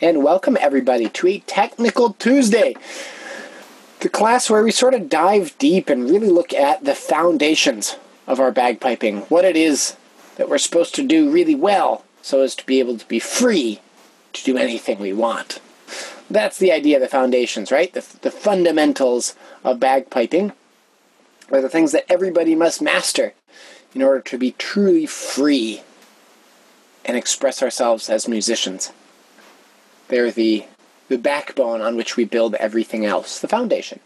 and welcome everybody to a Technical Tuesday, the class where we sort of dive deep and really look at the foundations of our bagpiping, what it is that we're supposed to do really well so as to be able to be free to do anything we want. That's the idea of the foundations, right? The, the fundamentals of bagpiping are the things that everybody must master in order to be truly free and express ourselves as musicians. They're the, the backbone on which we build everything else, the foundation.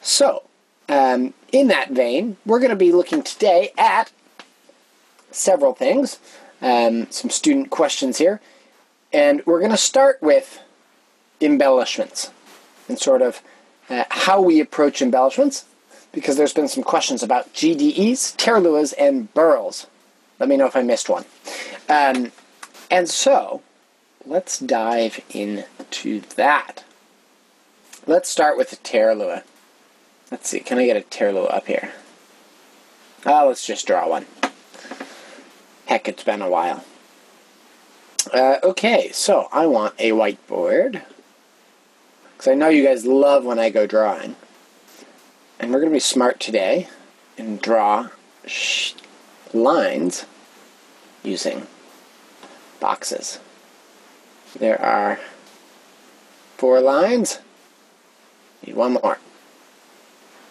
So, um, in that vein, we're going to be looking today at several things, um, some student questions here, and we're going to start with embellishments and sort of uh, how we approach embellishments, because there's been some questions about GDEs, taorluaths, and birls. Let me know if I missed one. Um, and so, let's dive into that. Let's start with the taorluath. Let's see, can I get a taorluath up here? Oh, let's just draw one. Heck, it's been a while. Uh, okay, so I want a whiteboard. Because I know you guys love when I go drawing. And we're going to be smart today and draw lines using boxes. There are four lines. Need one more.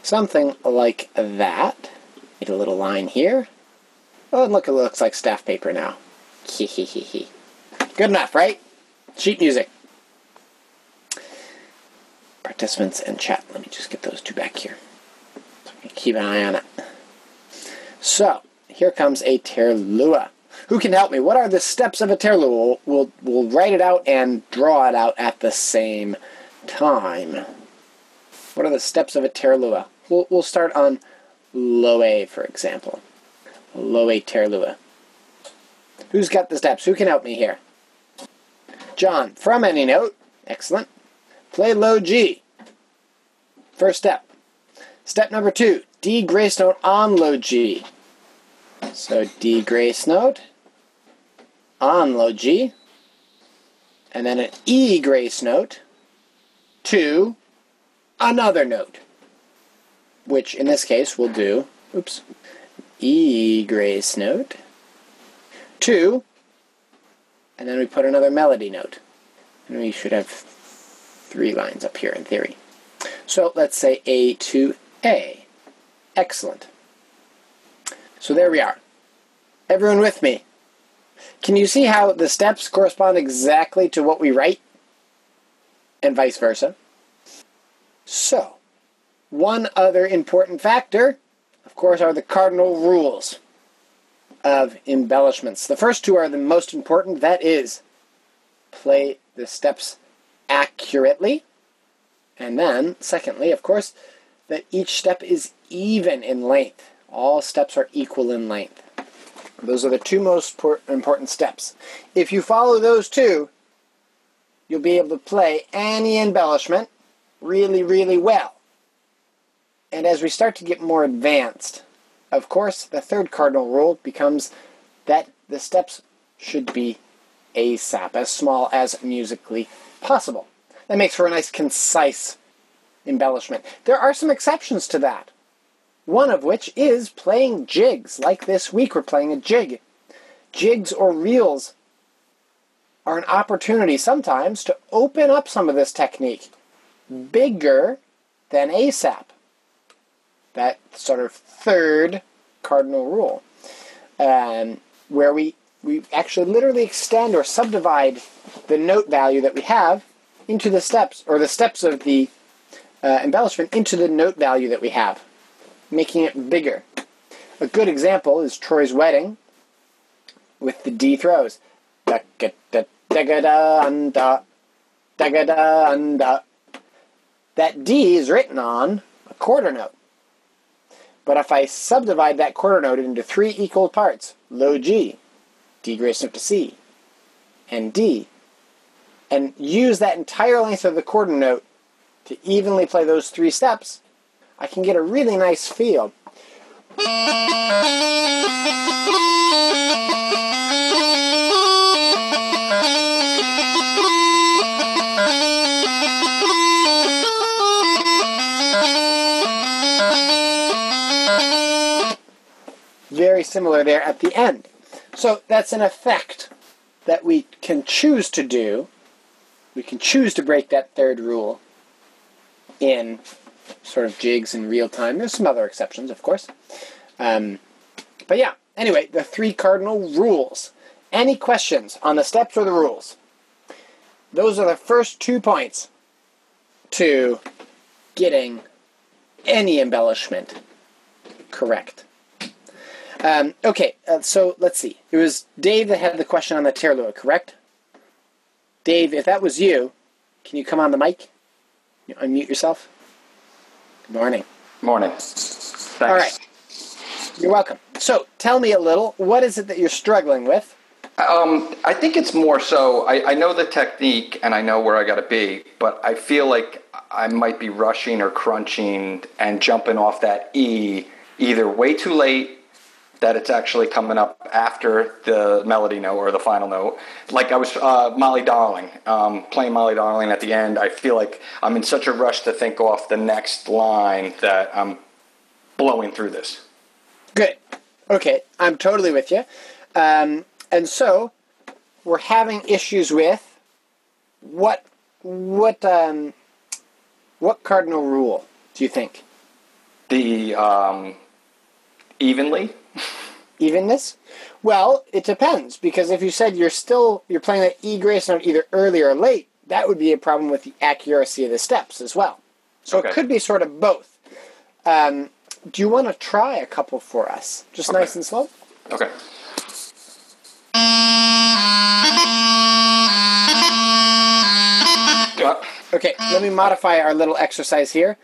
Something like that. Need a little line here. Oh, and look, it looks like staff paper now. Hee hee hee hee. Good enough, right? Sheet music. Participants and chat. Let me just get those two back here. So keep an eye on it. So, here comes a taorluath. Who can help me? What are the steps of a taorluath? We'll, we'll, we'll write it out and draw it out at the same time. What are the steps of a taorluath? We'll, we'll start on low A, for example. Low A taorluath. Who's got the steps? Who can help me here? John, from any note. Excellent. Play low G. First step. Step number two, D grace note on low G. So D grace note on low G, and then an E grace note to another note, which in this case we'll do, oops, E grace note to, and then we put another melody note. And we should have three lines up here in theory. So let's say A to A. Excellent. So there we are. Everyone with me? Can you see how the steps correspond exactly to what we write? And vice versa. So, one other important factor, of course, are the cardinal rules of embellishments. The first two are the most important. That is, play the steps accurately. And then, secondly, of course, that each step is even in length. All steps are equal in length. Those are the two most important steps. If you follow those two, you'll be able to play any embellishment really, really well. And as we start to get more advanced, of course, the third cardinal rule becomes that the steps should be ASAP, as small as musically possible. That makes for a nice, concise embellishment. There are some exceptions to that. One of which is playing jigs. Like this week, we're playing a jig. Jigs or reels are an opportunity sometimes to open up some of this technique bigger than ASAP. That sort of third cardinal rule, um, where we, we actually literally extend or subdivide the note value that we have into the steps, or the steps of the uh, embellishment into the note value that we have, making it bigger. A good example is Troy's Wedding with the D throws. That D is written on a quarter note. But if I subdivide that quarter note into three equal parts, low G, D grace note to C, and D, and use that entire length of the quarter note to evenly play those three steps, I can get a really nice feel. Very similar there at the end. So that's an effect that we can choose to do. We can choose to break that third rule in sort of jigs in real time. There's some other exceptions, of course. Um, but yeah, anyway, the three cardinal rules. Any questions on the steps or the rules? Those are the first two points to getting any embellishment correct. Um, okay, uh, so let's see. It was Dave that had the question on the Taorluath, correct? Dave, if that was you, can you come on the mic? You unmute yourself. Morning. Morning. Thanks. All right. You're welcome. So, tell me a little. What is it that you're struggling with? Um, I think it's more so. I, I know the technique and I know where I got to be, but I feel like I might be rushing or crunching and jumping off that E either way too late that it's actually coming up after the melody note or the final note. Like I was uh, Molly Darling, um, playing Molly Darling at the end. I feel like I'm in such a rush to think off the next line that I'm blowing through this. Good. Okay, I'm totally with you. Um, and so we're having issues with what what um, what cardinal rule do you think? The um, evenly. Evenness? Well, it depends because if you said you're still you're playing that E grace note either early or late, that would be a problem with the accuracy of the steps as well. So Okay. it could be sort of both. Um, do you want to try a couple for us, just Okay. nice and slow? Okay. Okay, let me modify our little exercise here.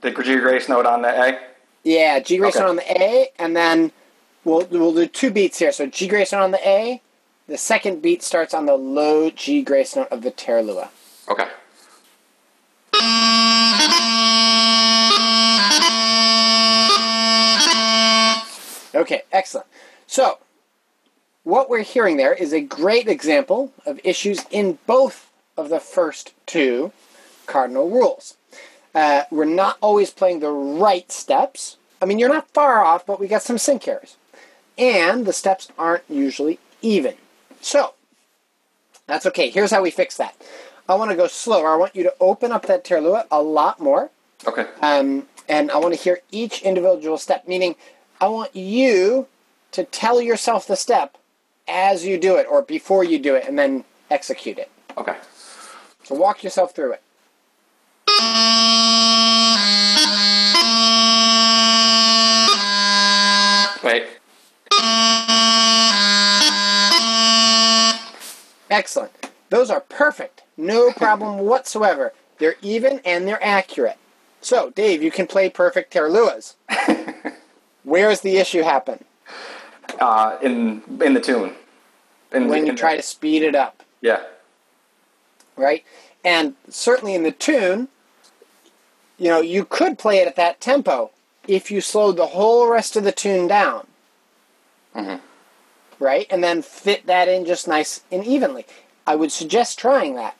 the G grace note on the A. Yeah, G grace Okay. note on the A, and then we'll we'll do two beats here. So G grace note on the A. The second beat starts on the low G grace note of the Taorluath. Okay. Okay, excellent. So, what we're hearing there is a great example of issues in both of the first two cardinal rules. Uh, we're not always playing the right steps. I mean, you're not far off, but we got some sync errors. And the steps aren't usually even. So, that's okay. Here's how we fix that. I want to go slower. I want you to open up that Taorluath a lot more. Okay. Um, and I want to hear each individual step, meaning I want you to tell yourself the step as you do it or before you do it and then execute it. Okay. So walk yourself through it. Wait. Excellent. Those are perfect. No problem whatsoever. They're even and they're accurate. So, Dave, you can play perfect Taorluaths. Where's the issue happen? Uh, in in the tune. In, When you in- try to speed it up. Yeah. right? And certainly in the tune, you know, you could play it at that tempo if you slowed the whole rest of the tune down, Mhm. right? And then fit that in just nice and evenly. I would suggest trying that.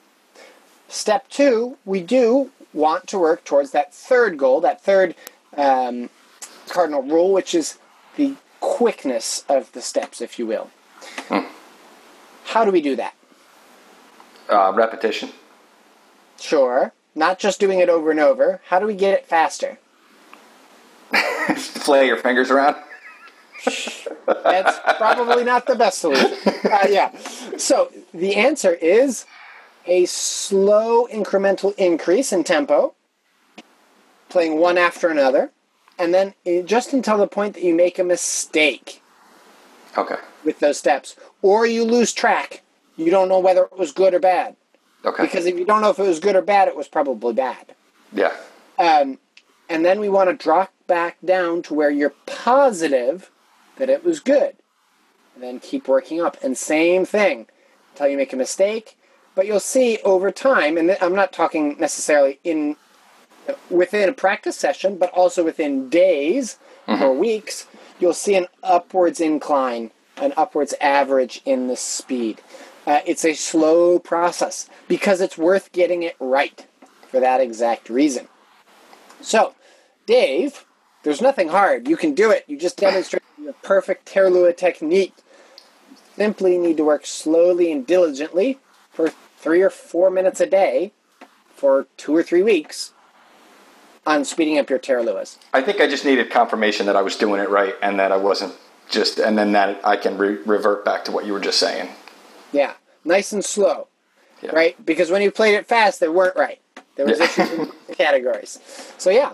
Step two, we do want to work towards that third goal, that third um, cardinal rule, which is the quickness of the steps, if you will. How do we do that? Uh, repetition. Sure. Not just doing it over and over. How do we get it faster? Flay your fingers around. That's probably not the best solution. Uh, yeah. So the answer is a slow incremental increase in tempo, playing one after another, and then just until the point that you make a mistake Okay. with those steps, or you lose track. You don't know whether it was good or bad. Okay. Because if you don't know if it was good or bad, it was probably bad. yeah. Um, and then we want to drop back down to where you're positive that it was good. And then keep working up. And same thing until you make a mistake. But you'll see over time, and I'm not talking necessarily in within a practice session, but also within days or weeks, you'll see an upwards incline, an upwards average in the speed. Uh, it's a slow process because it's worth getting it right for that exact reason. So, Dave, there's nothing hard. You can do it. You just demonstrate The perfect Taorluath technique. Simply need to work slowly and diligently for three or four minutes a day for two or three weeks on speeding up your Taorluaths. I think I just needed confirmation that I was doing it right and that I wasn't just, and then that I can re- revert back to what you were just saying. Yeah, nice and slow, Yeah. right? Because when you played it fast, they weren't right. There was Yeah. issues in the categories. So yeah,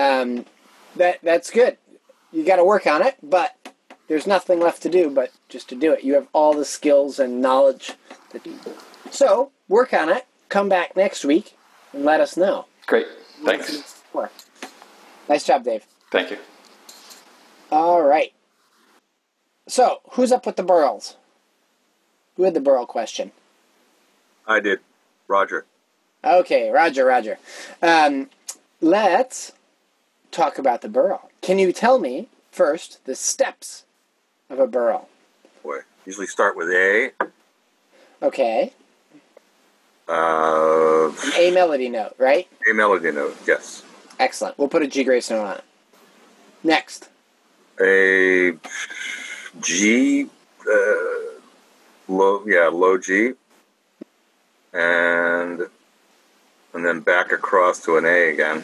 um, that that's good. You got to work on it, but there's nothing left to do but just to do it. You have all the skills and knowledge. That so work on it. Come back next week and let us know. Great. Thanks. Nice job, Dave. Thank you. All right. So, who's up with the birls? Who had the birl question? I did. Roger. Okay, Roger, Roger. Um, let's talk about the birl. Can you tell me first the steps of a birl? Boy, usually start with A. Okay, Uh, A melody note, right? a melody note, yes. Excellent. We'll put a G grace note on it. Next, A G, uh, low, yeah, low G, and and then back across to an A again.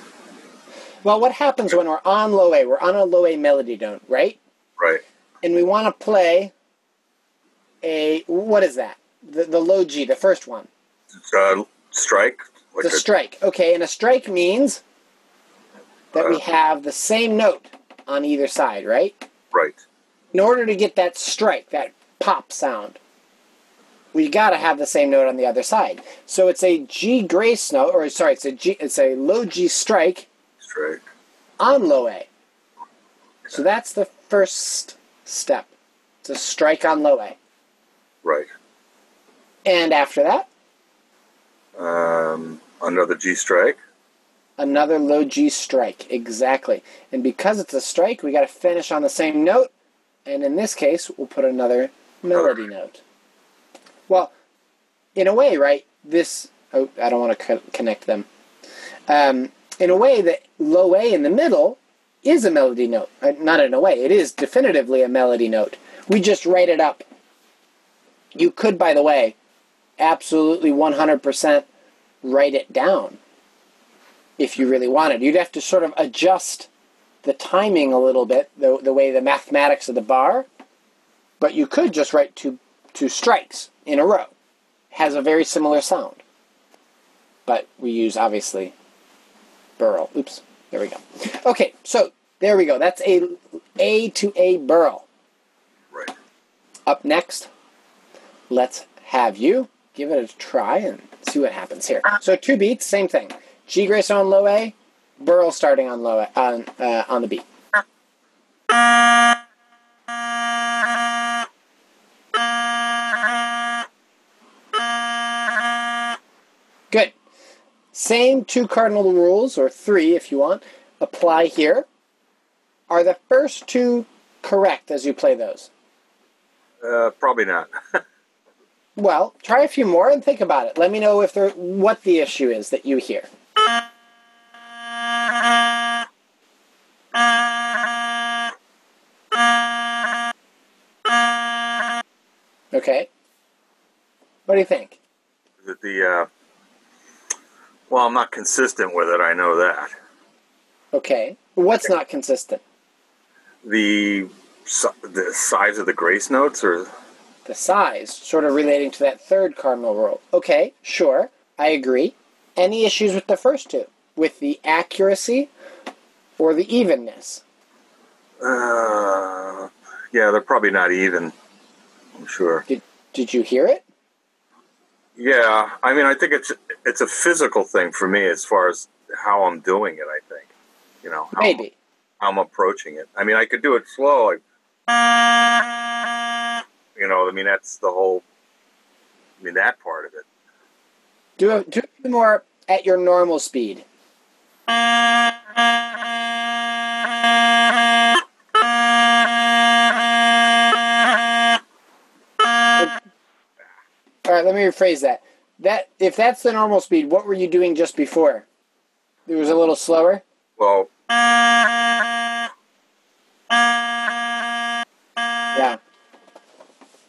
Well, what happens when we're on low A? We're on a low A melody note, right? Right. And we want to play a what is that? The the low G, the first one. Uh, strike. Like The a- strike. Okay, and a strike means that we Uh. have the same note on either side, right? right. In order to get that strike, that pop sound, we got to have the same note on the other side. So it's a G grace note, or sorry, it's a G, it's a low G strike Strike. on low A. So that's the first step. to strike on low A, Right. and after that, Um, another G strike. another low G strike. Exactly. And because it's a strike, we got to finish on the same note. And in this case, we'll put another melody note. Well, in a way, right? This. Oh, I don't want to co- connect them. Um, in a way, that low A in the middle is a melody note. Uh, not in a way, it is definitively a melody note. We just write it up. You could, by the way, absolutely 100% write it down if you really wanted. You'd have to sort of adjust the timing a little bit, the, the way the mathematics of the bar, but you could just write two, two strikes in a row. Has a very similar sound. But we use, obviously, birl. Oops, there we go. Okay, so there we go. That's a A to A birl. Right. Up next, let's have you give it a try and see what happens here. So two beats, same thing. G grace on low A, birl starting on low A, on uh, on the beat. Same two cardinal rules, or three if you want, apply here. Are the first two correct as you play those? Uh, probably not. Well, try a few more and think about it. Let me know if there what the issue is that you hear. Okay. What do you think? Is it the uh, well, I'm not consistent with it. I know that Okay. What's not consistent? the the size of the grace notes, or The size, sort of relating to that third cardinal rule. Okay, sure. I agree. Any issues with the first two? With the accuracy or the evenness? uh, yeah, they're probably not even. I'm sure. Did, did you hear it? Yeah, I mean, I think it's it's a physical thing for me as far as how I'm doing it. I think, you know, how Maybe. how I'm approaching it. I mean, I could do it slow, like, you know. I mean, that's the whole. I mean, that part of it. Do do more at your normal speed. Right, let me rephrase that. That if that's the normal speed, what were you doing just before? It was a little slower. Well, Yeah.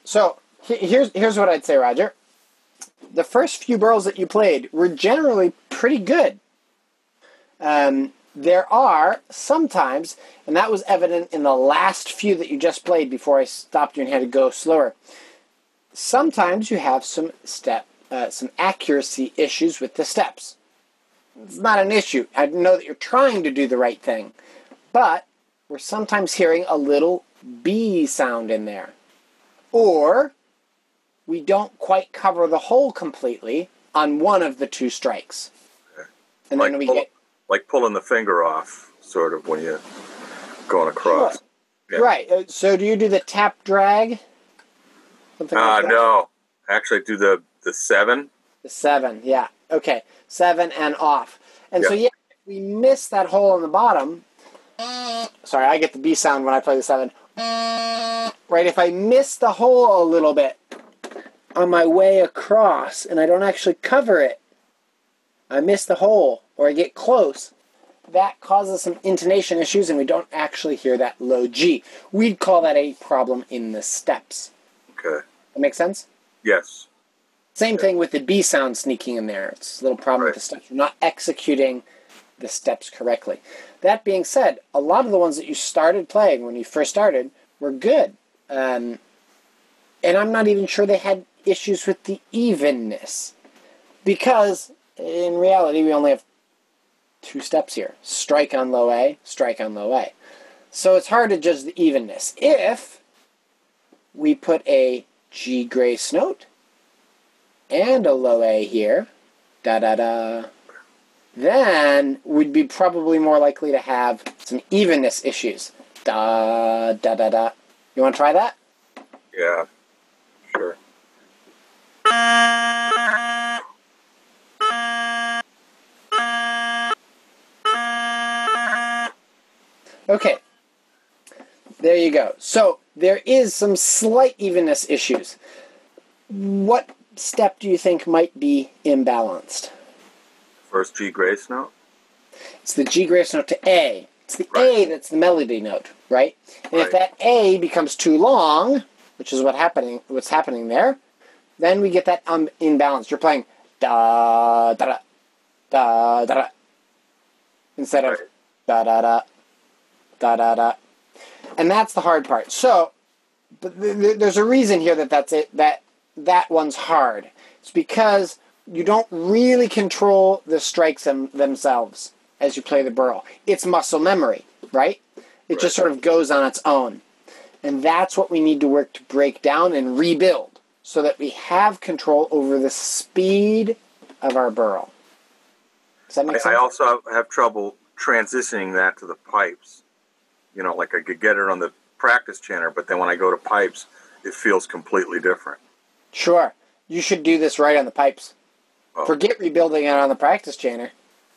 So here's here's what I'd say, Roger. The first few birls that you played were generally pretty good. Um, there are sometimes, and that was evident in the last few that you just played before I stopped you and had to go slower. Sometimes you have some step, uh, some accuracy issues with the steps. It's not an issue. I know that you're trying to do the right thing, but we're sometimes hearing a little B sound in there. Or we don't quite cover the hole completely on one of the two strikes. And then Like we pull- get like pulling the finger off, sort of when you're going across. Yeah. right. uh, So do you do the tap drag? Something Uh, like no, actually, do the the seven. The seven, yeah. Okay, seven and off. And so Yeah. yeah, we miss that hole on the bottom. Sorry, I get the B sound when I play the seven. Right, if I miss the hole a little bit on my way across and I don't actually cover it, I miss the hole or I get close. That causes some intonation issues and we don't actually hear that low G. We'd call that a problem in the steps. Okay. That makes sense? Yes. Same thing with the B sound sneaking in there. It's a little problem with the steps. You're not executing the steps correctly. That being said, a lot of the ones that you started playing when you first started were good. Um, and I'm not even sure they had issues with the evenness. Because in reality, we only have two steps here strike on low A, strike on low A. So it's hard to judge the evenness. If we put a G grace note and a low A here, da da da, then we'd be probably more likely to have some evenness issues. Da da da da. You want to try that? Yeah. Sure. Okay. There you go. So there is some slight evenness issues. What step do you think might be imbalanced? First G grace note. It's the G grace note to A. It's the A that's the melody note, right? And if that A becomes too long, which is what happening, what's happening there, then we get that um, imbalance. You're playing da da da da da da instead of Right. da da da da da da, and that's the hard part. So, but th- th- there's a reason here that that's it. That that one's hard. It's because you don't really control the strikes them, themselves as you play the birl. It's muscle memory, right? It just sort of goes on its own. And that's what we need to work to break down and rebuild so that we have control over the speed of our birl. Does that make I, sense? I also have trouble transitioning that to the pipes. You know, like I could get it on the practice chanter, but then when I go to pipes, it feels completely different. Sure. You should do this right on the pipes. Oh. Forget rebuilding it on the practice chanter.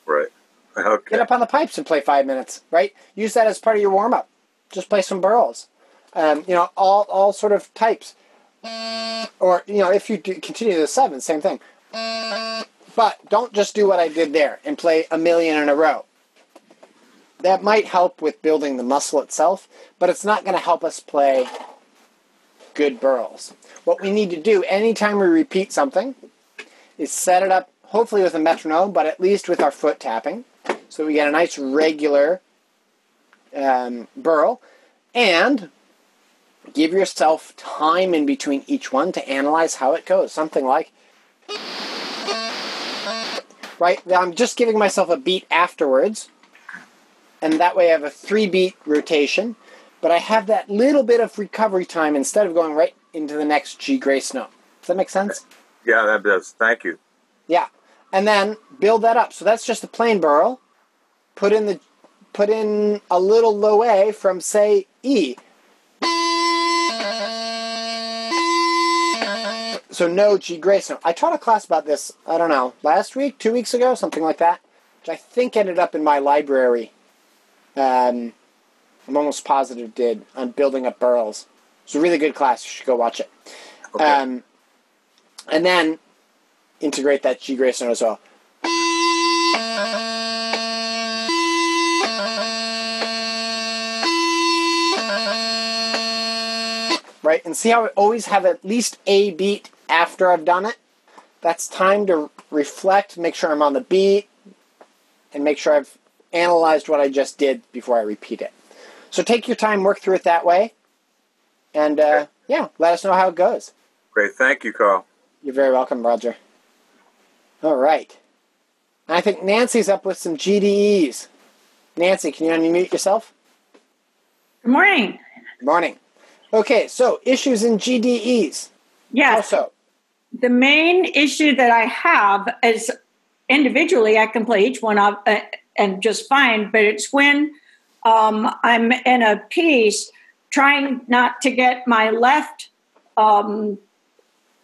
Right. Okay. Get up on the pipes and play five minutes, right? Use that as part of your warm up. Just play some birls. Um, you know, all, all sort of types. Or, you know, if you continue the seven, same thing. But don't just do what I did there and play a million in a row. That might help with building the muscle itself, but it's not going to help us play good birls. What we need to do anytime we repeat something is set it up, hopefully with a metronome, but at least with our foot tapping, so we get a nice regular um, birl, and give yourself time in between each one to analyze how it goes. Something like, right? Now I'm just giving myself a beat afterwards, and that way I have a three beat rotation, but I have that little bit of recovery time instead of going right into the next G grace note. Does that make sense? Yeah, that does. Thank you. Yeah, and then build that up. So that's just a plain birl. Put in the put in a little low A from say E. So no G grace note. I taught a class about this. I don't know last week, two weeks ago, something like that, which I think ended up in my library. Um, I'm almost positive did on building up birls. It's a really good class. You should go watch it. Okay. Um, and then integrate that G grace note as well. right? And see how I always have at least a beat after I've done it? That's time to reflect, make sure I'm on the beat, and make sure I've analyzed what I just did before I repeat it. So take your time, work through it that way, and uh, yeah, let us know how it goes. Great. Thank you, Carl. You're very welcome, Roger. All right. I think Nancy's up with some GDEs. Nancy, can you unmute yourself? Good morning. Good morning. Okay, so issues in GDEs. Yes. Also, The main issue that I have is individually, I can play each one of uh, and just fine, but it's when um, I'm in a piece trying not to get my left um,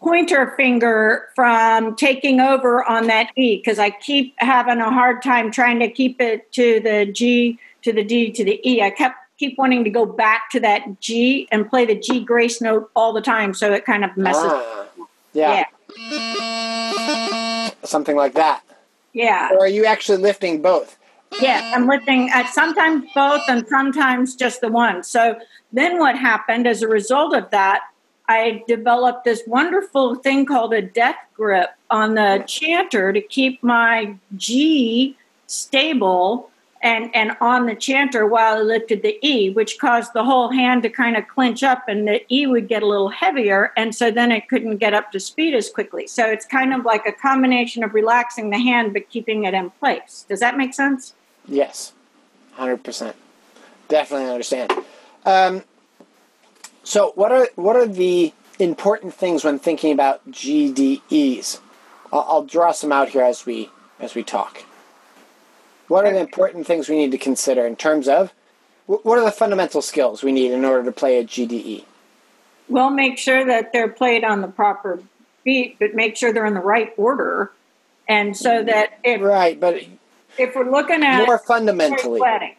pointer finger from taking over on that E because I keep having a hard time trying to keep it to the G, to the D, to the E. I kept keep wanting to go back to that G and play the G grace note all the time, so it kind of messes. ah, yeah, something like that. Yeah. Or are you actually lifting both? Yeah, I'm lifting at sometimes both and sometimes just the one. So then what happened as a result of that, I developed this wonderful thing called a death grip on the chanter to keep my G stable and, and on the chanter while I lifted the E, which caused the whole hand to kind of clench up and the E would get a little heavier. And so then it couldn't get up to speed as quickly. So it's kind of like a combination of relaxing the hand but keeping it in place. Does that make sense? Yes, hundred percent. Definitely understand. Um, so, what are what are the important things when thinking about GDEs? I'll, I'll draw some out here as we as we talk. What are the important things we need to consider in terms of what are the fundamental skills we need in order to play a GDE? Well, make sure that they're played on the proper beat, but make sure they're in the right order. And so that if, Right, but if we're looking at more Troy's fundamentally. wedding,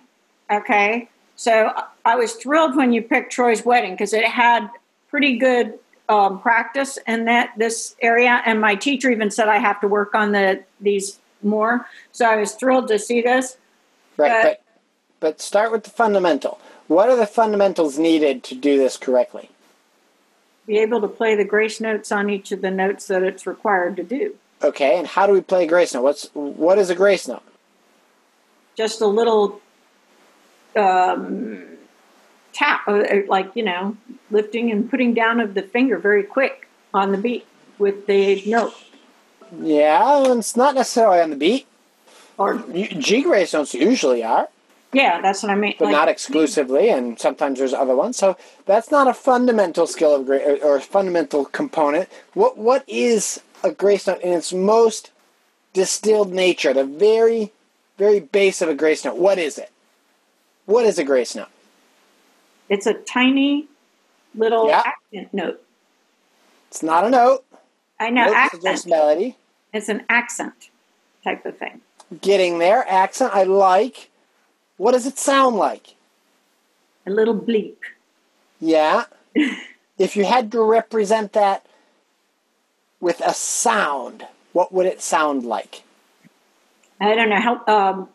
okay. So I was thrilled when you picked Troy's wedding because it had pretty good um, practice in that this area, and my teacher even said I have to work on the these more. So I was thrilled to see this. Right, Uh, but but start with the fundamental. What are the fundamentals needed to do this correctly? Be able to play the grace notes on each of the notes that it's required to do. Okay, and how do we play a grace note? What's what is a grace note? just a little um, tap, uh, uh, like you know, lifting and putting down of the finger very quick on the beat with the note. Yeah, it's not necessarily on the beat. Or G grace notes usually are, yeah, that's what I mean. but Like, not exclusively, and sometimes there's other ones. So that's not a fundamental skill of gra- or, or a fundamental component. What what is a grace note in its most distilled nature? The very very base of a grace note. What is it? What is a grace note? It's a tiny little Yeah. accent note. It's not a note. I know are accent. melody. It's an accent type of thing. Getting there. Accent. I like. What does it sound like? A little bleep. Yeah. if you had to represent that with a sound, what would it sound like? I don't know how. Um,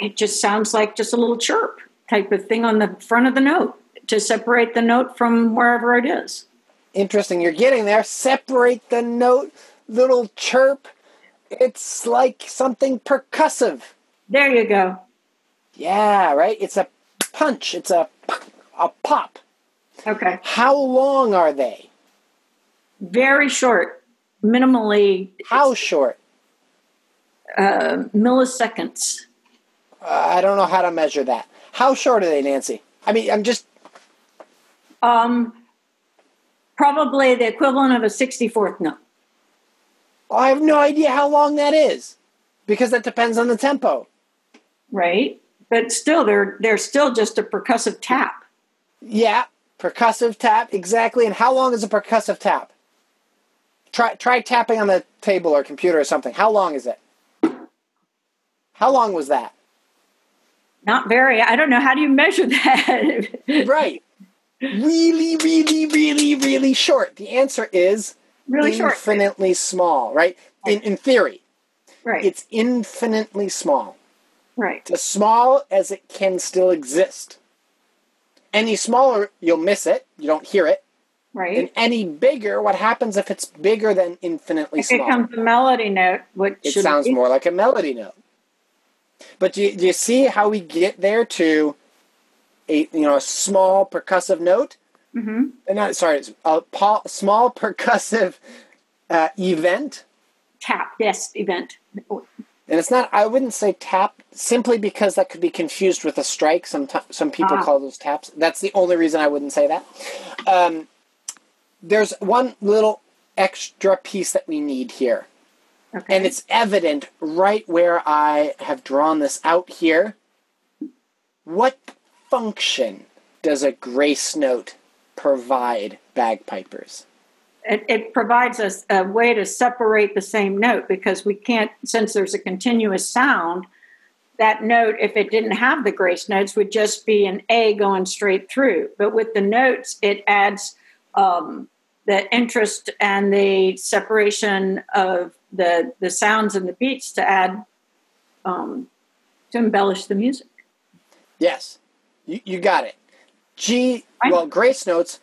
it just sounds like just a little chirp type of thing on the front of the note to separate the note from wherever it is. Interesting. You're getting there. Separate the note, little chirp. It's like something percussive. There you go. Yeah, right? It's a punch. It's a a pop. Okay. How long are they? Very short, minimally How short? uh, milliseconds. Uh, I don't know how to measure that. How short are they, Nancy? I mean, I'm just Um, probably the equivalent of a 64th note. I have no idea how long that is because that depends on the tempo. right? But still, they're they're still just a percussive tap. Yeah, percussive tap exactly. And how long is a percussive tap? Try try tapping on the table or computer or something. How long is it? How long was that? Not very. I don't know how do you measure that. Right. Really, really, really, really short. The answer is really short. infinitely small, right? In in theory, Right. it's infinitely small. right. as small as it can still exist. any smaller, you'll miss it. You don't hear it. Right. And any bigger, what happens if it's bigger than infinitely small? It becomes a melody note. Which it sounds be. more like a melody note. But do you, do you see how we get there to a you know a small percussive note? Mhm. Uh, Not sorry, it's a pa- small percussive uh, event, tap. Yes, event. and it's not. I wouldn't say tap simply because that could be confused with a strike. Some some people Ah. call those taps. That's the only reason I wouldn't say that. Um, there's one little extra piece that we need here. Okay. And it's evident right where I have drawn this out here. What function does a grace note provide bagpipers? it, it provides us a way to separate the same note because we can't, since there's a continuous sound, that note, if it didn't have the grace notes, would just be an A going straight through. But with the notes, it adds um, the interest and the separation of the the sounds and the beats to add um, to embellish the music. Yes, you, you got it. G, well, grace notes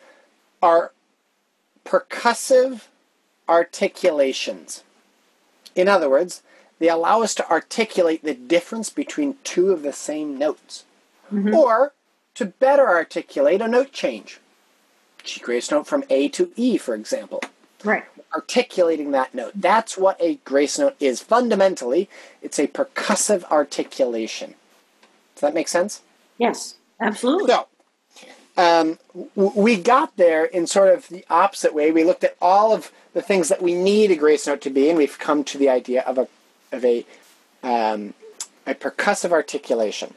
are percussive articulations. In other words, they allow us to articulate the difference between two of the same notes, mm-hmm. or to better articulate a note change. G grace note from A to E, for example. Right. Articulating that note. That's what a grace note is. Fundamentally, it's a percussive articulation. Does that make sense? Yes. Absolutely. So, um, we got there in sort of the opposite way. We looked at all of the things that we need a grace note to be, and we've come to the idea of a of a um, a percussive articulation.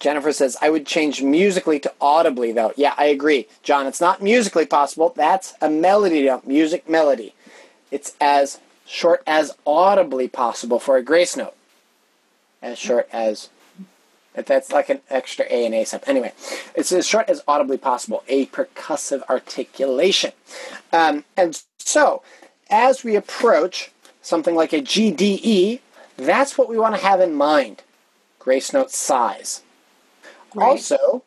Jennifer says, "I would change musically to audibly, though." Yeah, I agree, John. It's not musically possible. That's a melody note, music melody. It's as short as audibly possible for a grace note. As short as that's like an extra A and A step. Anyway, it's as short as audibly possible, a percussive articulation. Um, and so, as we approach something like a GDE, that's what we want to have in mind grace note size. Right. Also,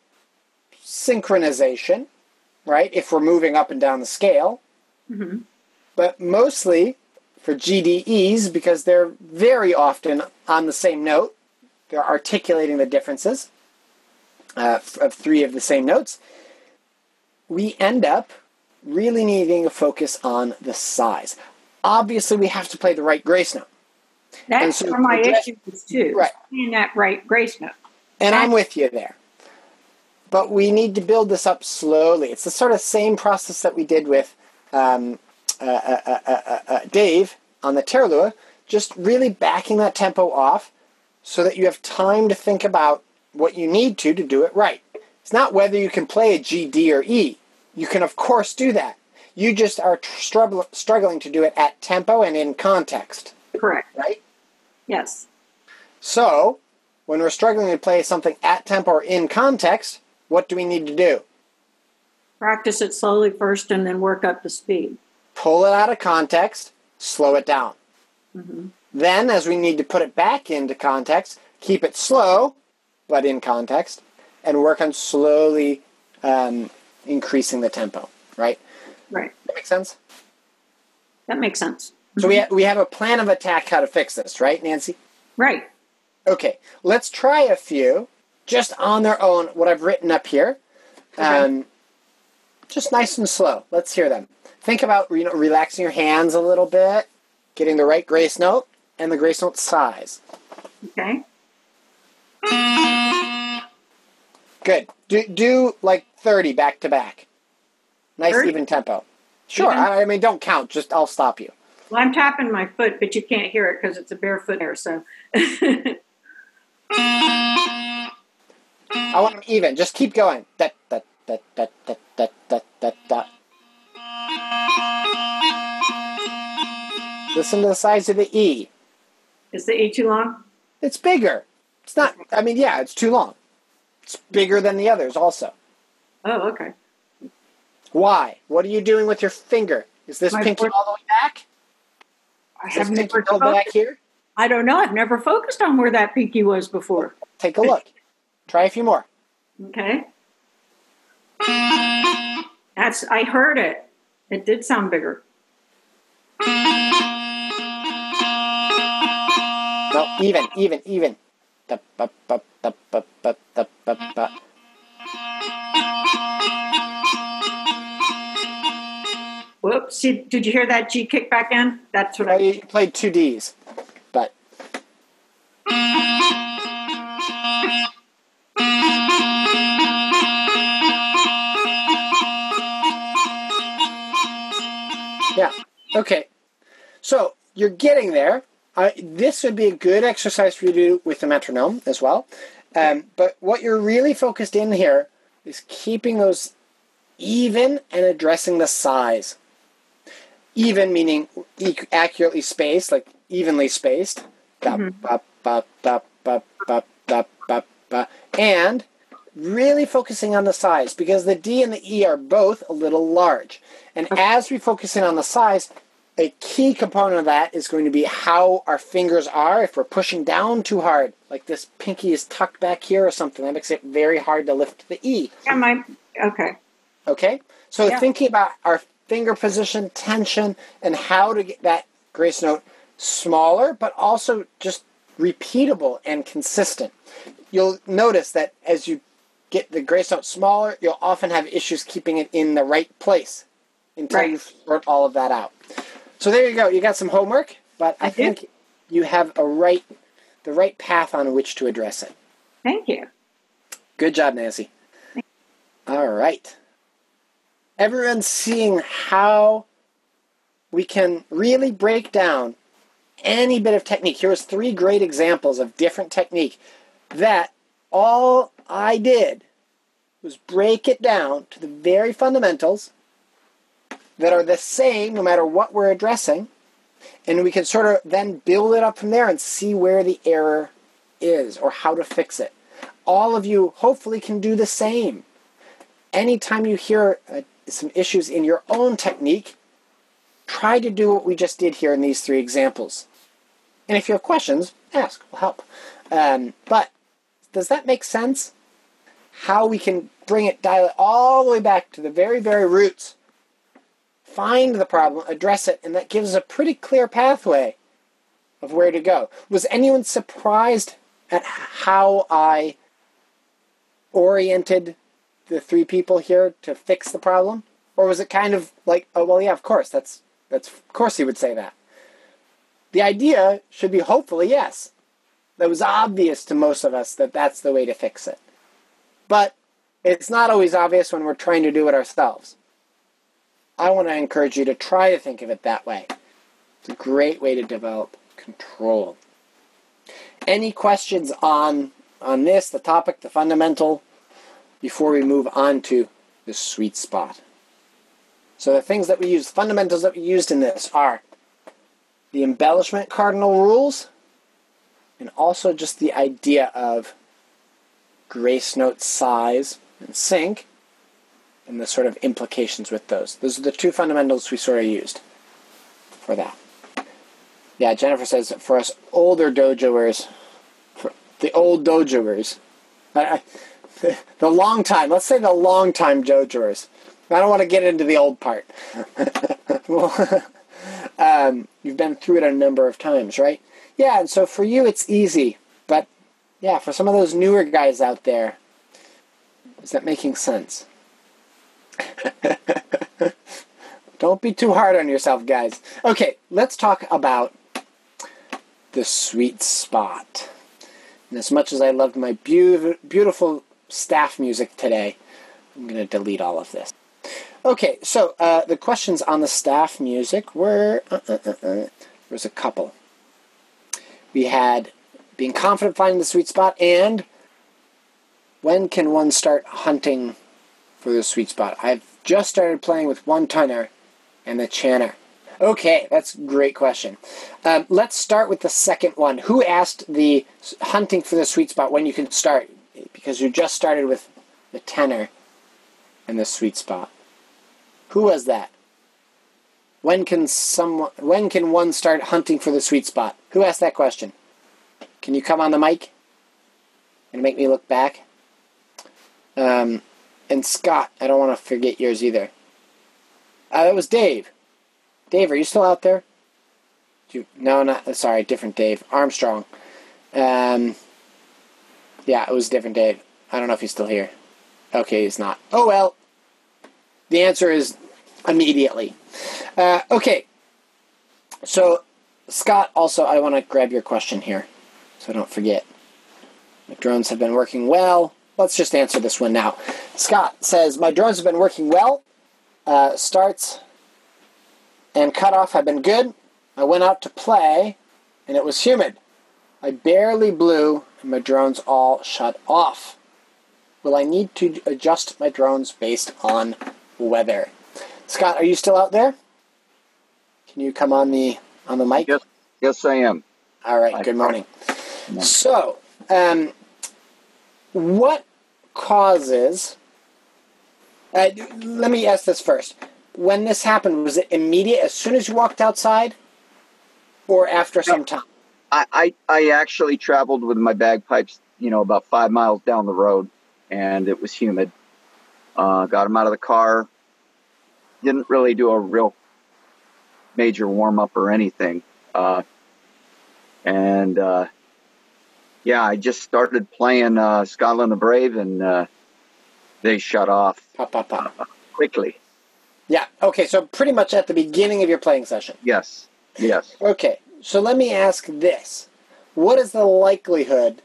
synchronization, right? If we're moving up and down the scale. Mhm. But mostly for GDEs, because they're very often on the same note, they're articulating the differences uh, of three of the same notes. We end up really needing a focus on the size. Obviously, we have to play the right grace note. That's so where my issue is too. Right. Playing that right grace note. And I'm with you there. But we need to build this up slowly. It's the sort of same process that we did with um, uh, uh, uh, uh, uh, Dave on the Taorluath, just really backing that tempo off so that you have time to think about what you need to to do it right. It's not whether you can play a G, D, or E. You can, of course, do that. You just are tr- struggle- struggling to do it at tempo and in context, Correct. right? Yes. So, when we're struggling to play something at tempo or in context, what do we need to do? Practice it slowly first and then work up the speed. Pull it out of context, slow it down. Mm-hmm. Then, as we need to put it back into context, keep it slow, but in context, and work on slowly um, increasing the tempo, right? Right. That make sense? That makes sense. So we, ha- we have a plan of attack how to fix this, right, Nancy? Right. Okay, let's try a few just on their own, what I've written up here. Um, just nice and slow. Let's hear them. Think about you know, relaxing your hands a little bit, getting the right grace note, and the grace note size. Okay. Good. Do, do like 30 back to back. Nice 30? even tempo. Sure, Even? I, I mean, don't count, just I'll stop you. Well, I'm tapping my foot, but you can't hear it because it's a barefoot there. So. I want them even. Just keep going. Listen to the size of the E. Is the E too long? It's bigger. It's not, I mean, yeah, it's too long. It's bigger than the others also. Oh, okay. Why? What are you doing with your finger? Is this My pinky foot- all the way back? I Is have this pinky never. all the way back here? I don't know. I've never focused on where that pinky was before. Take a look. Try a few more. Okay. That's I heard it. It did sound bigger. Even, even, even. Da, ba, ba, da, ba, ba, da, ba, ba. Whoops! See, did you hear that G kick back in? That's what I. I played two Ds, but yeah. Okay. So you're getting there. I, this would be a good exercise for you to do with the metronome as well. Um, but what you're really focused in here is keeping those even and addressing the size. Even meaning accurately spaced, like evenly spaced. And really focusing on the size because the D and the E are both a little large. And as we focus in on the size, a key component of that is going to be how our fingers are. If we're pushing down too hard, like this pinky is tucked back here or something, that makes it very hard to lift the E. Am I okay? Okay? So Yeah. thinking about our finger position, tension, and how to get that grace note smaller, but also just repeatable and consistent. You'll notice that as you get the grace note smaller, you'll often have issues keeping it in the right place until Right. you sort all of that out. So there you go. You got some homework, but I, think you have a right the right path on which to address it. Thank you. Good job, Nancy. All right. Everyone's seeing how we can really break down any bit of technique. Here's three great examples of different technique that all I did was break it down to the very fundamentals that are the same no matter what we're addressing. And we can sort of then build it up from there and see where the error is or how to fix it all of you hopefully can do the same. Anytime you hear uh, some issues in your own technique, try to do what we just did here in these three examples. And if you have questions, ask, we'll help. Um, but does that make sense? How we can bring it, dial it all the way back to the very, very roots, find the problem, address it, and that gives a pretty clear pathway of where to go. Was anyone surprised at how I oriented the three people here to fix the problem, or was it kind of like, oh well, yeah, of course, that's that's of course he would say that. The idea should be hopefully yes. That was obvious to most of us that that's the way to fix it, but it's not always obvious when we're trying to do it ourselves. I want to encourage you to try to think of it that way. It's a great way to develop control. Any questions on on this, the topic, the fundamental, before we move on to the sweet spot? So the things that we use, fundamentals that we used in this are the embellishment cardinal rules, and also just the idea of grace note size and sync, and the sort of implications with those. Those are the two fundamentals we sort of used for that. Yeah, Jennifer says for us older dojoers, for the old dojoers, the long time, let's say the long time dojoers. I don't want to get into the old part. um, you've been through it a number of times, right? Yeah, and so for you it's easy, but yeah, for some of those newer guys out there, is that making sense? Don't be too hard on yourself, guys. Okay, let's talk about the sweet spot. And as much as I loved my beau- beautiful staff music today, I'm going to delete all of this. Okay, so uh, the questions on the staff music were uh, uh, uh, uh, there was a couple. We had being confident finding the sweet spot and when can one start hunting for the sweet spot? I've just started playing with one tenor and the chanter. Okay, that's a great question. Um, let's start with the second one. Who asked the hunting for the sweet spot when you can start? Because you just started with the tenor and the sweet spot. Who was that? When can someone? When can one start hunting for the sweet spot? Who asked that question? Can you come on the mic and make me look back? Um, and Scott. I don't want to forget yours either. Uh, it was Dave. Dave, are you still out there? You, no, not sorry, different Dave Armstrong. Um, yeah, it was different Dave. I don't know if he's still here. Okay, he's not. Oh well. The answer is immediately. Uh, okay. So, Scott, also, I want to grab your question here, so I don't forget. My drones have been working well. Let's just answer this one now. Scott says, My drones have been working well. Uh, starts and cutoff have been good. I went out to play, and it was humid. I barely blew, and my drones all shut off. Will I need to adjust my drones based on weather? Scott, are you still out there? Can you come on the on the mic? Yes, yes, I am. All right. Good morning. So, um, what causes? Uh, let me ask this first. When this happened, was it immediate as soon as you walked outside, or after some time? I, I, I actually traveled with my bagpipes, you know, about five miles down the road, and it was humid. Uh, got them out of the car. Didn't really do a real major warm up or anything. Uh, and uh, yeah, I just started playing uh, Scotland the Brave, and uh, they shut off Pop, pop, pop. quickly. Yeah. Okay. So pretty much at the beginning of your playing session. Yes, yes. Okay. So let me ask this: What is the likelihood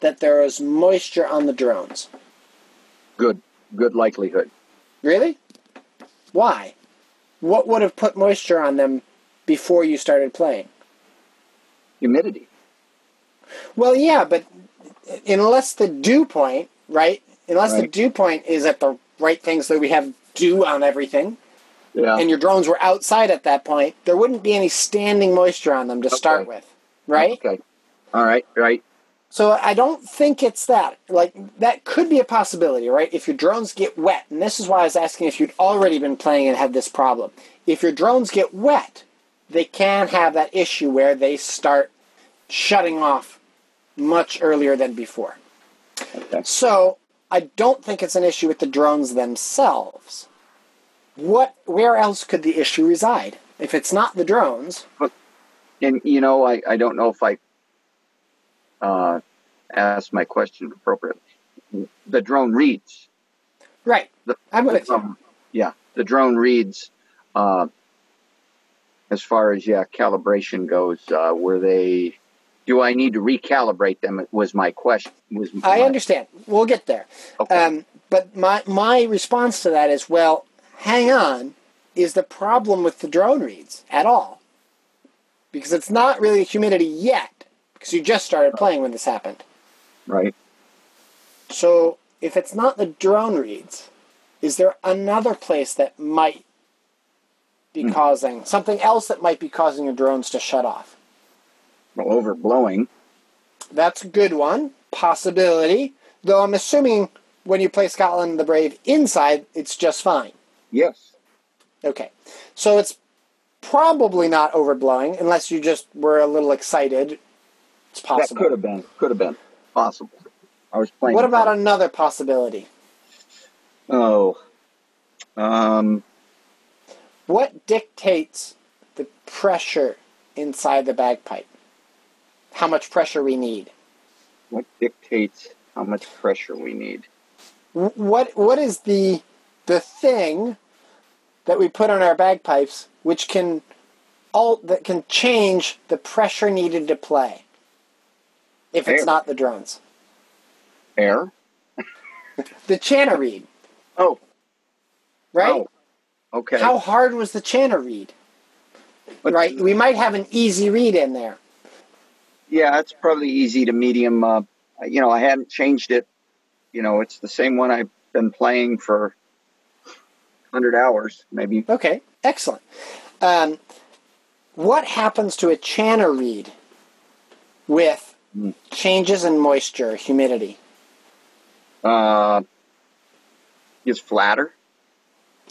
that there is moisture on the drones? Good, good likelihood. Really? Why? What would have put moisture on them before you started playing? Humidity. Well, yeah, but unless the dew point, right? Unless the dew point is at the right thing, so we have dew on everything, Yeah. and your drones were outside at that point, there wouldn't be any standing moisture on them to start with, right? Okay. All right. Right. So I don't think it's that. Like that could be a possibility, right? If your drones get wet, and this is why I was asking if you'd already been playing and had this problem. If your drones get wet, they can have that issue where they start shutting off much earlier than before. Okay. So I don't think it's an issue with the drones themselves. What where else could the issue reside? If it's not the drones, And you know, I, I don't know if I uh, asked my question appropriately. The drone reeds. right? The, I'm with you. um, yeah, the drone reeds. Uh, as far as yeah, calibration goes, uh, were they? Do I need to recalibrate them? Was my question. Was I understand. We'll get there. Okay. Um, but my my response to that is, well, hang on. Is the problem with the drone reeds at all? Because it's not really humidity yet, because you just started playing when this happened. right. So if it's not the drone reeds, is there another place that might be Hmm. causing something else that might be causing your drones to shut off? Well, overblowing. That's a good one. Possibility. Though I'm assuming when you play Scotland the Brave inside, it's just fine. Yes. Okay. So it's probably not overblowing unless you just were a little excited. It's That possible. could have been. Could have been possible. I was playing. What about another possibility? Oh. Um. What dictates the pressure inside the bagpipe? How much pressure we need? What dictates how much pressure we need? What what is the the thing that we put on our bagpipes which can all that can change the pressure needed to play? If it's Air. not the drones. Air. The chanter reed, Oh. right? Oh. Okay. How hard was the chanter reed? But- right? We might have an easy reed in there. Yeah, it's probably easy to medium. Uh, you know, I hadn't changed it. You know, it's the same one I've been playing for hundred hours, maybe. Okay, excellent. Um, what happens to a chanter reed with Hmm. changes in moisture, humidity? Uh, is flatter.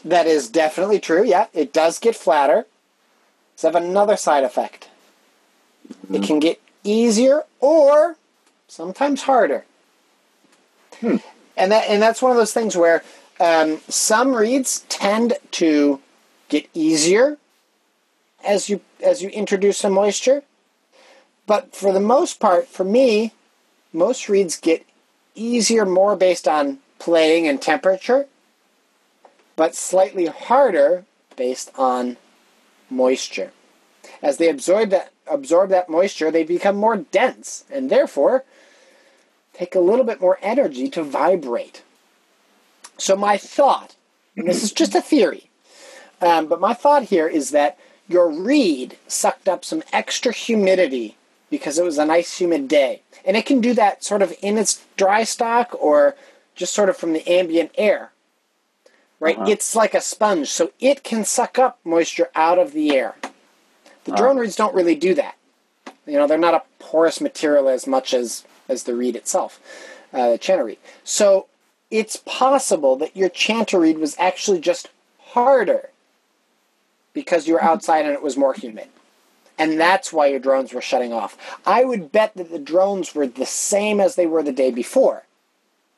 That is definitely true. Yeah, it does get flatter. Does have another side effect. It can get easier or sometimes harder. Hmm. and that and that's one of those things where um, some reeds tend to get easier as you as you introduce some moisture, but for the most part, for me, most reeds get easier more based on playing and temperature, but slightly harder based on moisture. As they absorb that absorb that moisture, they become more dense and therefore take a little bit more energy to vibrate. So my thought, and this is just a theory, um, but my thought here is that your reed sucked up some extra humidity because it was a nice humid day. And it can do that sort of in its dry stock or just sort of from the ambient air. Right? Uh-huh. It's like a sponge, so it can suck up moisture out of the air. The drone reeds don't really do that. You know, they're not a porous material as much as as the reed itself, uh, the chanter reed. So it's possible that your chanter reed was actually just harder because you were outside and it was more humid. And that's why your drones were shutting off. I would bet that the drones were the same as they were the day before,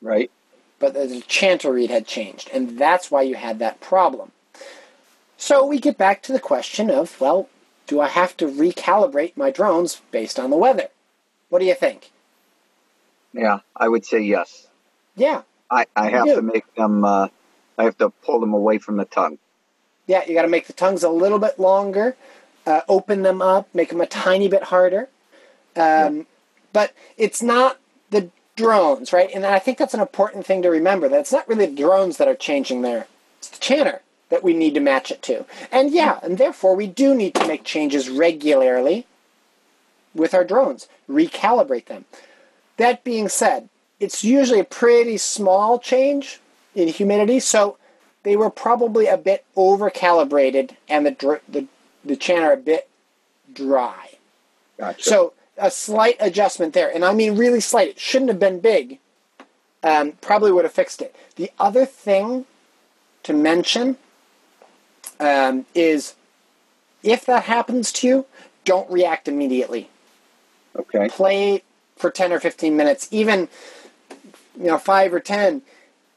Right. but the chanter reed had changed, and that's why you had that problem. So we get back to the question of, well, do I have to recalibrate my drones based on the weather? What do you think? Yeah, I would say yes. Yeah, I, I have do. to make them. Uh, I have to pull them away from the tongue. yeah, you got to make the tongues a little bit longer, uh, open them up, make them a tiny bit harder. Um, But it's not the drones, right? And I think that's an important thing to remember that it's not really the drones that are changing there, it's the chanter that we need to match it to. And yeah, and therefore we do need to make changes regularly with our drones, recalibrate them. That being said, it's usually a pretty small change in humidity, so they were probably a bit over calibrated and the, dr- the, the chanter a bit dry. Gotcha. So a slight adjustment there, and I mean really slight. It shouldn't have been big. Um, probably would have fixed it. The other thing to mention um, is if that happens to you, don't react immediately. okay. Play for ten or fifteen minutes, even you know five or ten.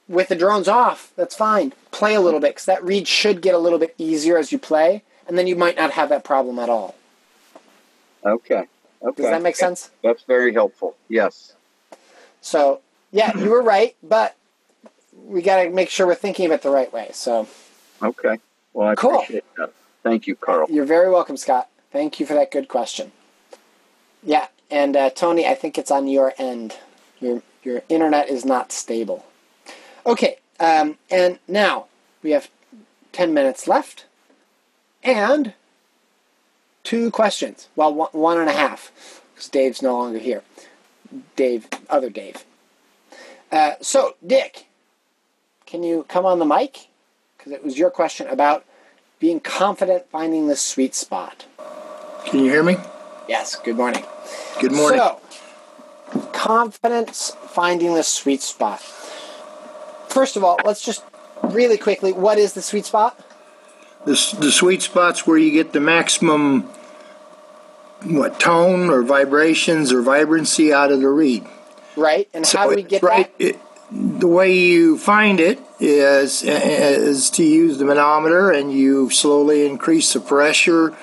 With the drones off, that's fine. Play a little bit because that reed should get a little bit easier as you play, and then you might not have that problem at all. Okay. Okay. Does that make sense? That's very helpful. Yes. So, yeah, you were right, but we got to make sure we're thinking of it the right way. So, Okay. Well, I Cool. appreciate that. Thank you, Carl. you're very welcome, Scott. Thank you for that good question. Yeah, and uh, Tony, I think it's on your end. Your your internet is not stable. Okay, um, and now we have ten minutes left, and two questions. Well, one, one and a half, because Dave's no longer here. Dave, other Dave. Uh, so, Dick, can you come on the mic? Because it was your question about being confident finding the sweet spot. Can you hear me? Yes, good morning. Good morning. So, confidence finding the sweet spot. First of all, let's just really quickly what is the sweet spot? the, the sweet spots where you get the maximum what tone or vibrations or vibrancy out of the reed. Right? And how do we get right, that? It, the way you find it is is to use the manometer and you slowly increase the pressure,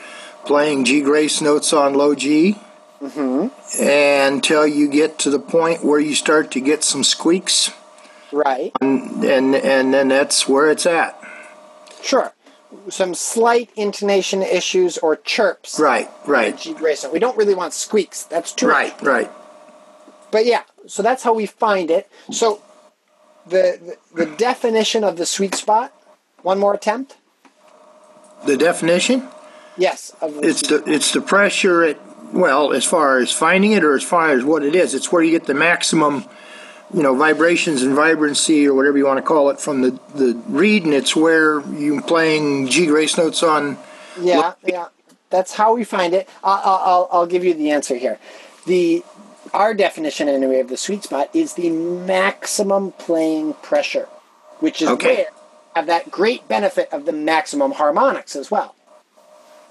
playing G grace notes on low G, Mm-hmm. until you get to the point where you start to get some squeaks, Right. and and, and then that's where it's at. Sure. Some slight intonation issues or chirps. Right, right, G Grayson. We don't really want squeaks. That's too much. right, right. But yeah, so that's how we find it. So the, the the definition of the sweet spot. One more attempt. The definition. Yes. The It's the it's the pressure at well, as far as finding it or as far as what it is. It's where you get the maximum, you know, vibrations and vibrancy or whatever you want to call it from the the reed, and it's where you're playing G grace notes on. Yeah, yeah. That's how we find it. I'll, I'll, I'll give you the answer here. The our definition anyway of the sweet spot is the maximum playing pressure, which is Okay. where have that great benefit of the maximum harmonics as well.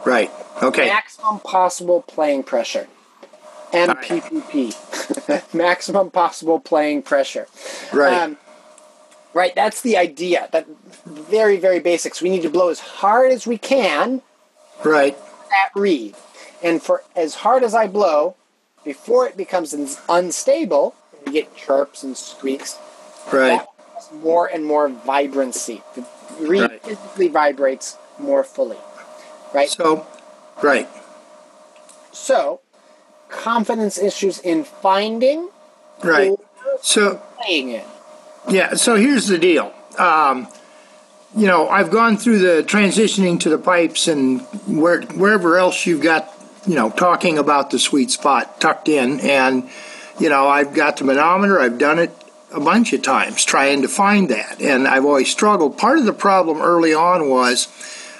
Right. Okay. Maximum possible playing pressure. MPPP. maximum possible playing pressure. Right. Um, Right? That's the idea. That very, very basics. We need to blow as hard as we can Right. that reed. And for as hard as I blow, before it becomes unstable, you get chirps and squeaks, Right. more and more vibrancy. The reed Right. physically vibrates more fully. Right? So, right. So, confidence issues in finding Right. So, playing it. Yeah, so here's the deal. Um, you know, I've gone through the transitioning to the pipes and where, wherever else you've got, you know, talking about the sweet spot tucked in. And, you know, I've got the manometer, I've done it a bunch of times trying to find that. And I've always struggled. Part of the problem early on was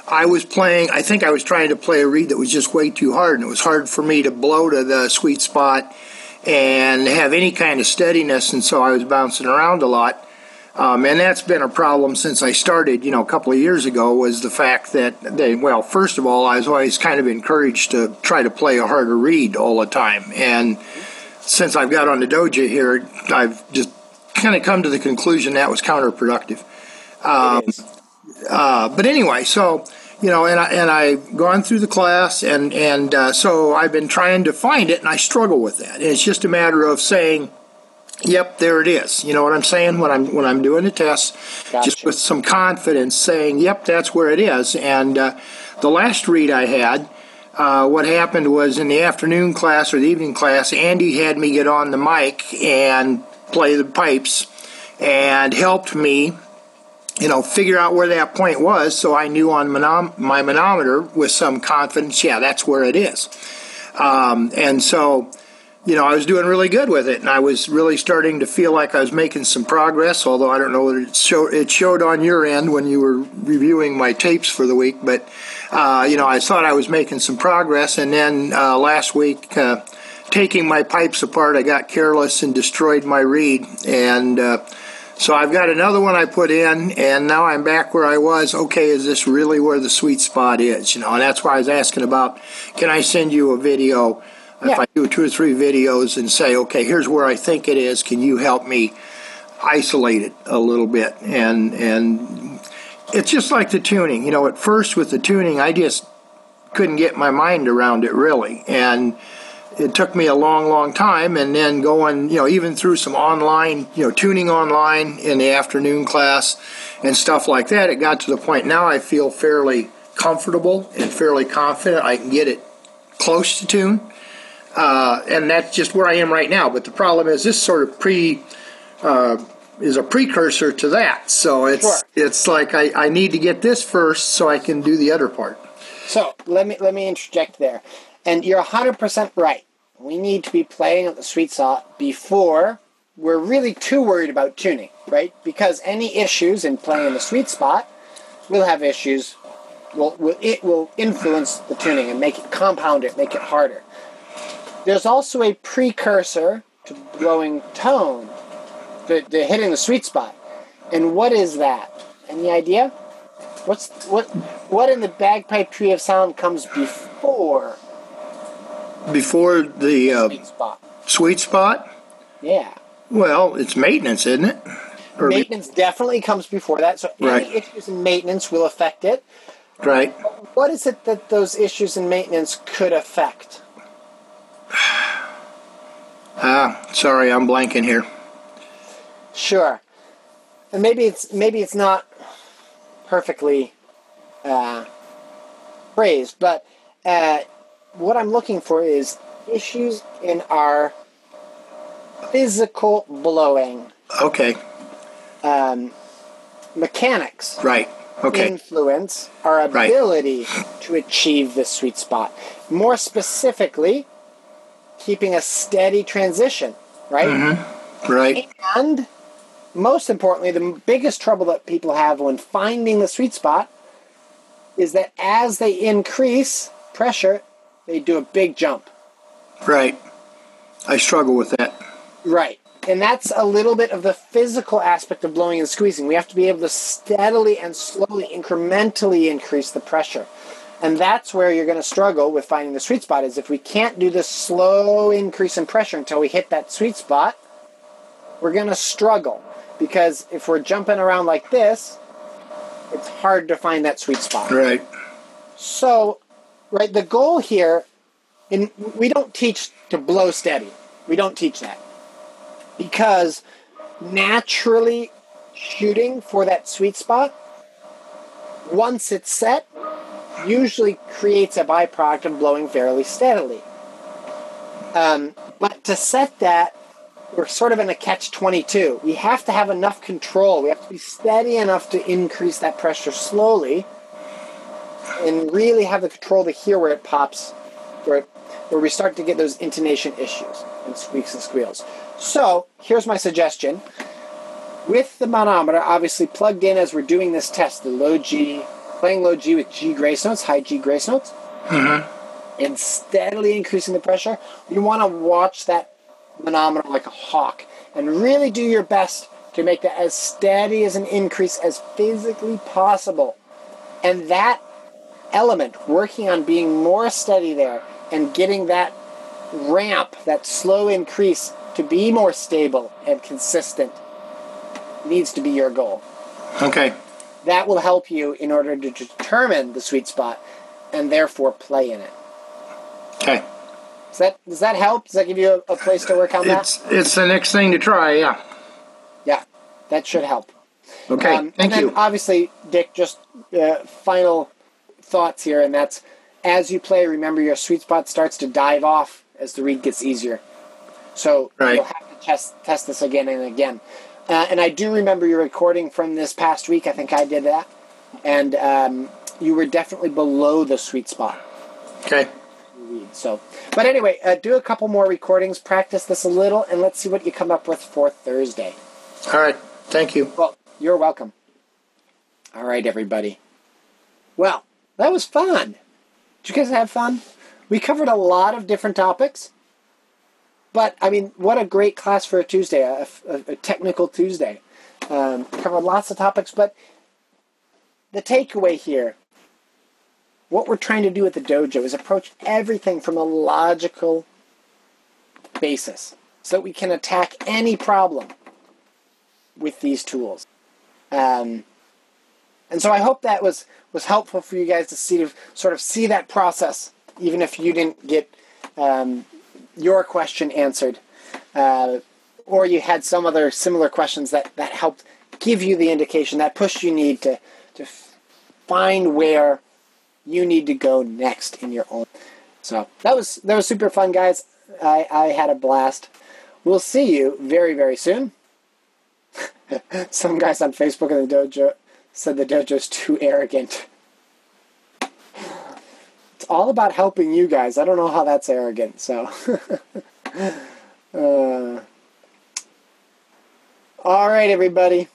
I was playing, I think I was trying to play a reed that was just way too hard. And it was hard for me to blow to the sweet spot and have any kind of steadiness, and so I was bouncing around a lot. Um, and that's been a problem since I started, you know, a couple of years ago. Was the fact that they, well, first of all, I was always kind of encouraged to try to play a harder reed all the time, and since I've got on the Dojo here, I've just kind of come to the conclusion that was counterproductive. Um, uh, but anyway, so you know, and I and I've gone through the class, and and uh, so I've been trying to find it, and I struggle with that. And it's just a matter of saying, "Yep, there it is." You know what I'm saying when I'm when I'm doing the test, just with some confidence, saying, "Yep, that's where it is." And uh, the last reed I had. Uh, what happened was in the afternoon class or the evening class, Andy had me get on the mic and play the pipes and helped me you know, figure out where that point was so I knew on my manometer with some confidence, yeah, that's where it is. Um, and so, you know, I was doing really good with it, and I was really starting to feel like I was making some progress. Although I don't know whether it, show, it showed on your end when you were reviewing my tapes for the week, but uh, you know, I thought I was making some progress. And then uh, last week, uh, taking my pipes apart, I got careless and destroyed my reed, and uh, so I've got another one I put in, and now I'm back where I was. Okay, is this really where the sweet spot is? You know, and that's why I was asking about. Can I send you a video? If Yeah. I do two or three videos and say, okay, here's where I think it is. Can you help me isolate it a little bit? And and it's just like the tuning. You know, at first with the tuning, I just couldn't get my mind around it really, and it took me a long, long time, and then going, you know, even through some online, you know, tuning online in the afternoon class and stuff like that, it got to the point now I feel fairly comfortable and fairly confident I can get it close to tune. Uh, and that's just where I am right now. But the problem is this sort of pre uh, is a precursor to that. So it's Sure. it's like I, I need to get this first so I can do the other part. So let me let me interject there, and you're 100 percent right. We need to be playing at the sweet spot before we're really too worried about tuning, right? Because any issues in playing in the sweet spot will have issues. Will, will it will influence the tuning and make it compound it, make it harder. There's also a precursor to blowing tone, the, the hitting the sweet spot. And what is that? Any idea? What's what what in the bagpipe tree of sound comes before Before the uh, sweet spot? sweet spot, Yeah. well, it's maintenance, isn't it? Or be- Maintenance definitely comes before that, so any issues in maintenance will affect it. right. What is it that those issues in maintenance could affect? Ah, sorry, I'm blanking here. Sure. And maybe it's maybe it's not perfectly uh, phrased, but uh, what I'm looking for is issues in our physical blowing Okay, um, mechanics. right. Okay, influence our Right. ability to achieve the sweet spot. More specifically, keeping a steady transition, right? Mm-hmm. right. And most importantly, the biggest trouble that people have when finding the sweet spot is that as they increase pressure, they do a big jump. Right. I struggle with that. Right. And that's a little bit of the physical aspect of blowing and squeezing. We have to be able to steadily and slowly, incrementally increase the pressure. And that's where you're going to struggle with finding the sweet spot is if we can't do this slow increase in pressure until we hit that sweet spot, we're going to struggle. because if we're jumping around like this, it's hard to find that sweet spot. Right. So, right, the goal here, and we don't teach to blow steady. We don't teach that because naturally shooting for that sweet spot, once it's set, usually creates a byproduct of blowing fairly steadily. Um, but to set that, we're sort of in a catch 22. We have to have enough control. We have to be steady enough to increase that pressure slowly and really have the control to hear where it pops, where, where we start to get those intonation issues and squeaks and squeals. So here's my suggestion. With the manometer obviously plugged in as we're doing this test, the low G, playing low G with G grace notes, high G grace notes, mm-hmm. and steadily increasing the pressure, you want to watch that manometer like a hawk and really do your best to make that as steady as an increase as physically possible. And that element, working on being more steady there and getting that ramp, that slow increase to be more stable and consistent, needs to be your goal. Okay. That will help you in order to determine the sweet spot and therefore play in it. Okay. Does that does that help? Does that give you a, a place to work on that? It's it's the next thing to try. Yeah. Yeah, that should help. Okay. Um, and Thank then you. obviously, Dick, just uh, final thoughts here, and that's as you play, remember your sweet spot starts to dive off as the reed gets easier. So Right. you'll have to test test this again and again. Uh, and I do remember your recording from this past week. I think I did that, and um, you were definitely below the sweet spot. Okay. So, but anyway, uh, do a couple more recordings, practice this a little, and let's see what you come up with for Thursday. All right. Thank you. Well, you're welcome. All right, everybody. Well, that was fun. Did you guys have fun? We covered a lot of different topics. But, I mean, what a great class for a Tuesday, a, a- a technical Tuesday. Um, covered lots of topics, but the takeaway here what we're trying to do at the dojo is approach everything from a logical basis so that we can attack any problem with these tools. Um, and so I hope that was was helpful for you guys to see to sort of see that process, even if you didn't get um, your question answered, uh, or you had some other similar questions that that helped give you the indication that push you need to to find where you need to go next in your own. So that was that was super fun, guys. I, I had a blast. We'll see you very very soon. Some guys on Facebook in the dojo said the dojo's too arrogant. It's all about helping you guys. I don't know how that's arrogant. So, uh, all right, everybody.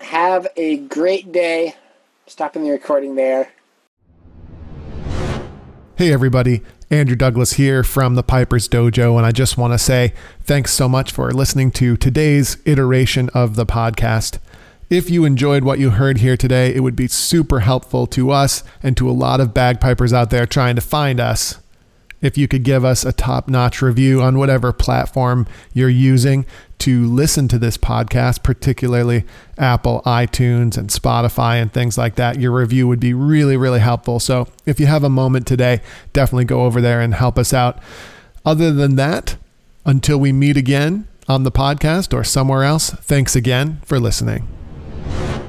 Have a great day. Stopping the recording there. Hey, everybody. Andrew Douglas here from the Piper's Dojo, and I just want to say thanks so much for listening to today's iteration of the podcast. If you enjoyed what you heard here today, it would be super helpful to us and to a lot of bagpipers out there trying to find us. If you could give us a top notch review on whatever platform you're using to listen to this podcast, particularly Apple, iTunes, and Spotify, and things like that, your review would be really, really helpful. So if you have a moment today, definitely go over there and help us out. Other than that, until we meet again on the podcast or somewhere else, thanks again for listening you